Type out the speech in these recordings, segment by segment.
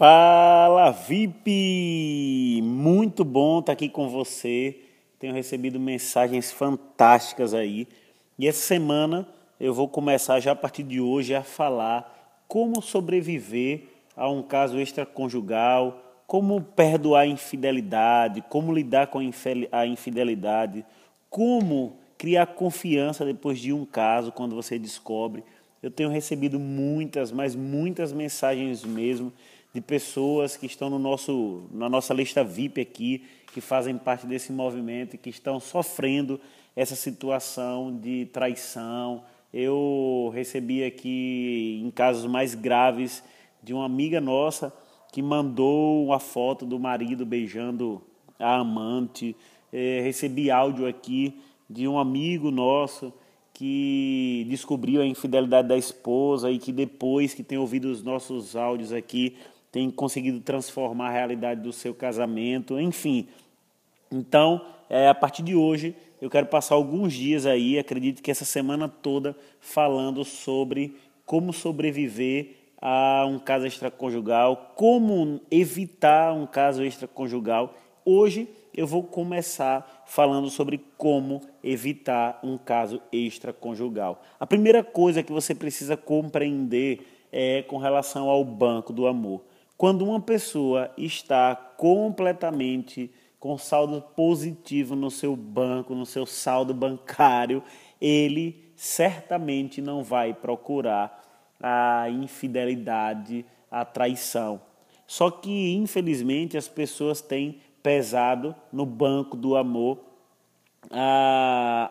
Fala VIP! Muito bom estar aqui com você. Tenho recebido mensagens fantásticas aí. E essa semana eu vou começar já a partir de hoje a falar como sobreviver a um caso extraconjugal, como perdoar a infidelidade, como lidar com a infidelidade, como criar confiança depois de um caso quando você descobre. Eu tenho recebido muitas, mas muitas mensagens mesmo de pessoas que estão no nosso, na nossa lista VIP aqui, que fazem parte desse movimento e que estão sofrendo essa situação de traição. Eu recebi aqui em casos mais graves de uma amiga nossa que mandou uma foto do marido beijando a amante. É, recebi áudio aqui de um amigo nosso que descobriu a infidelidade da esposa e que depois que tem ouvido os nossos áudios aqui tem conseguido transformar a realidade do seu casamento, enfim. Então, é, a partir de hoje, eu quero passar alguns dias aí, acredito que essa semana toda, falando sobre como sobreviver a um caso extraconjugal, como evitar um caso extraconjugal. Hoje eu vou começar falando sobre como evitar um caso extraconjugal. A primeira coisa que você precisa compreender é com relação ao banco do amor. Quando uma pessoa está completamente com saldo positivo no seu banco, no seu saldo bancário, ele certamente não vai procurar a infidelidade, a traição. Só que, infelizmente, as pessoas têm pesado no banco do amor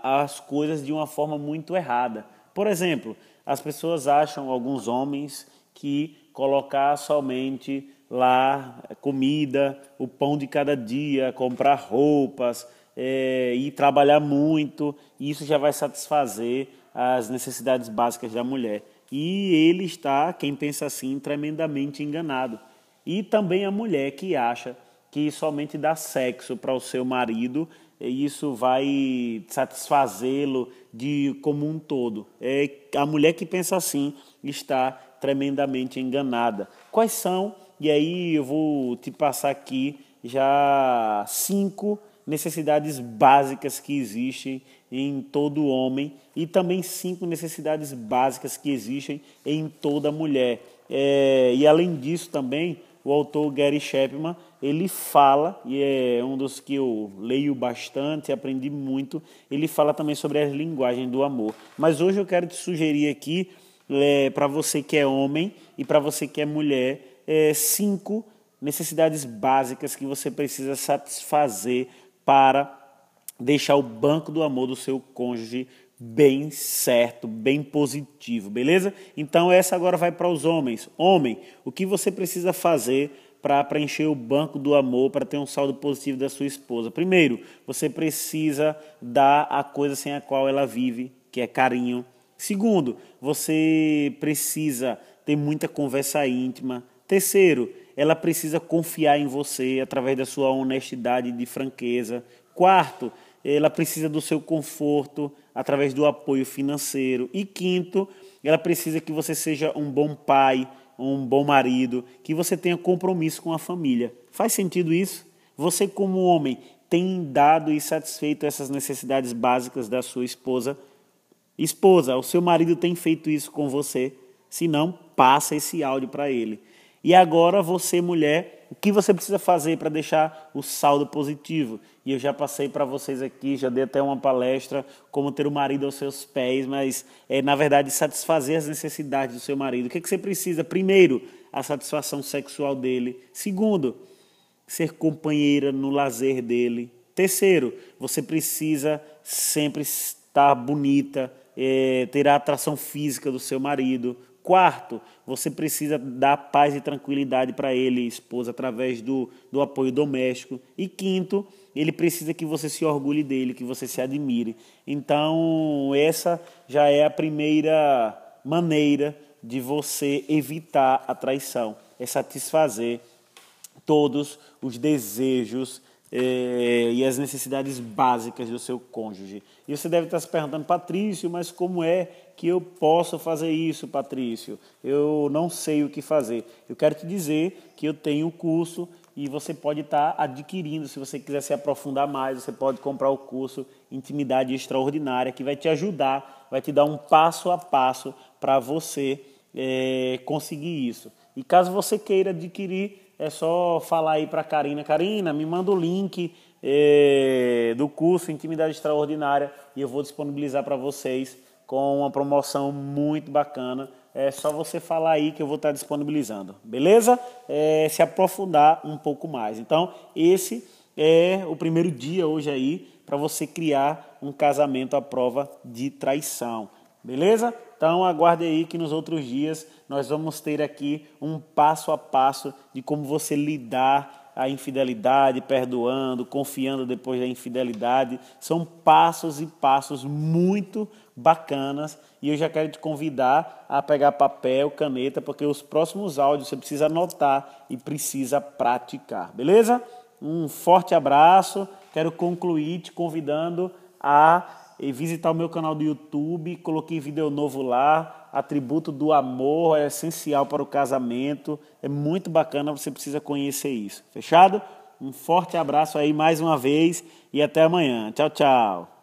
as coisas de uma forma muito errada. Por exemplo, as pessoas acham, alguns homens, que colocar somente lá comida, o pão de cada dia, comprar roupas é, e trabalhar muito, isso já vai satisfazer as necessidades básicas da mulher. E ele está, quem pensa assim, tremendamente enganado. E também a mulher que acha que somente dar sexo para o seu marido isso vai satisfazê-lo de como um todo. É a mulher que pensa assim está tremendamente enganada. Quais são? E aí eu vou te passar aqui já cinco necessidades básicas que existem em todo homem e também cinco necessidades básicas que existem em toda mulher. É, e além disso também o autor Gary Chapman ele fala e é um dos que eu leio bastante, aprendi muito. Ele fala também sobre as linguagens do amor. Mas hoje eu quero te sugerir aqui é, para você que é homem e para você que é mulher, é, cinco necessidades básicas que você precisa satisfazer para deixar o banco do amor do seu cônjuge bem certo, bem positivo, beleza? Então essa agora vai para os homens. Homem, o que você precisa fazer para preencher o banco do amor, para ter um saldo positivo da sua esposa? Primeiro, você precisa dar a coisa sem a qual ela vive, que é carinho, Segundo, você precisa ter muita conversa íntima. Terceiro, ela precisa confiar em você através da sua honestidade e franqueza. Quarto, ela precisa do seu conforto através do apoio financeiro. E quinto, ela precisa que você seja um bom pai, um bom marido, que você tenha compromisso com a família. Faz sentido isso? Você, como homem, tem dado e satisfeito essas necessidades básicas da sua esposa? Esposa, o seu marido tem feito isso com você? Se não, passa esse áudio para ele. E agora você, mulher, o que você precisa fazer para deixar o saldo positivo? E eu já passei para vocês aqui, já dei até uma palestra como ter o marido aos seus pés, mas é na verdade satisfazer as necessidades do seu marido. O que, é que você precisa? Primeiro, a satisfação sexual dele. Segundo, ser companheira no lazer dele. Terceiro, você precisa sempre estar bonita, é, ter a atração física do seu marido. Quarto, você precisa dar paz e tranquilidade para ele, esposa, através do, do apoio doméstico. E quinto, ele precisa que você se orgulhe dele, que você se admire. Então, essa já é a primeira maneira de você evitar a traição, é satisfazer todos os desejos é, e as necessidades básicas do seu cônjuge. E você deve estar se perguntando, Patrício, mas como é que eu posso fazer isso, Patrício? Eu não sei o que fazer. Eu quero te dizer que eu tenho um curso e você pode estar adquirindo, se você quiser se aprofundar mais, você pode comprar o curso Intimidade Extraordinária, que vai te ajudar, vai te dar um passo a passo para você é, conseguir isso. E caso você queira adquirir, é só falar aí para Karina. Karina, me manda o link é, do curso Intimidade Extraordinária e eu vou disponibilizar para vocês com uma promoção muito bacana. É só você falar aí que eu vou estar disponibilizando, beleza? É, se aprofundar um pouco mais. Então, esse é o primeiro dia hoje aí para você criar um casamento à prova de traição, beleza? Então aguarde aí que nos outros dias nós vamos ter aqui um passo a passo de como você lidar a infidelidade, perdoando, confiando depois da infidelidade. São passos e passos muito bacanas e eu já quero te convidar a pegar papel, caneta, porque os próximos áudios você precisa anotar e precisa praticar, beleza? Um forte abraço. Quero concluir te convidando a e visitar o meu canal do YouTube, coloquei vídeo novo lá, atributo do amor é essencial para o casamento, é muito bacana, você precisa conhecer isso. Fechado? Um forte abraço aí mais uma vez e até amanhã. Tchau, tchau.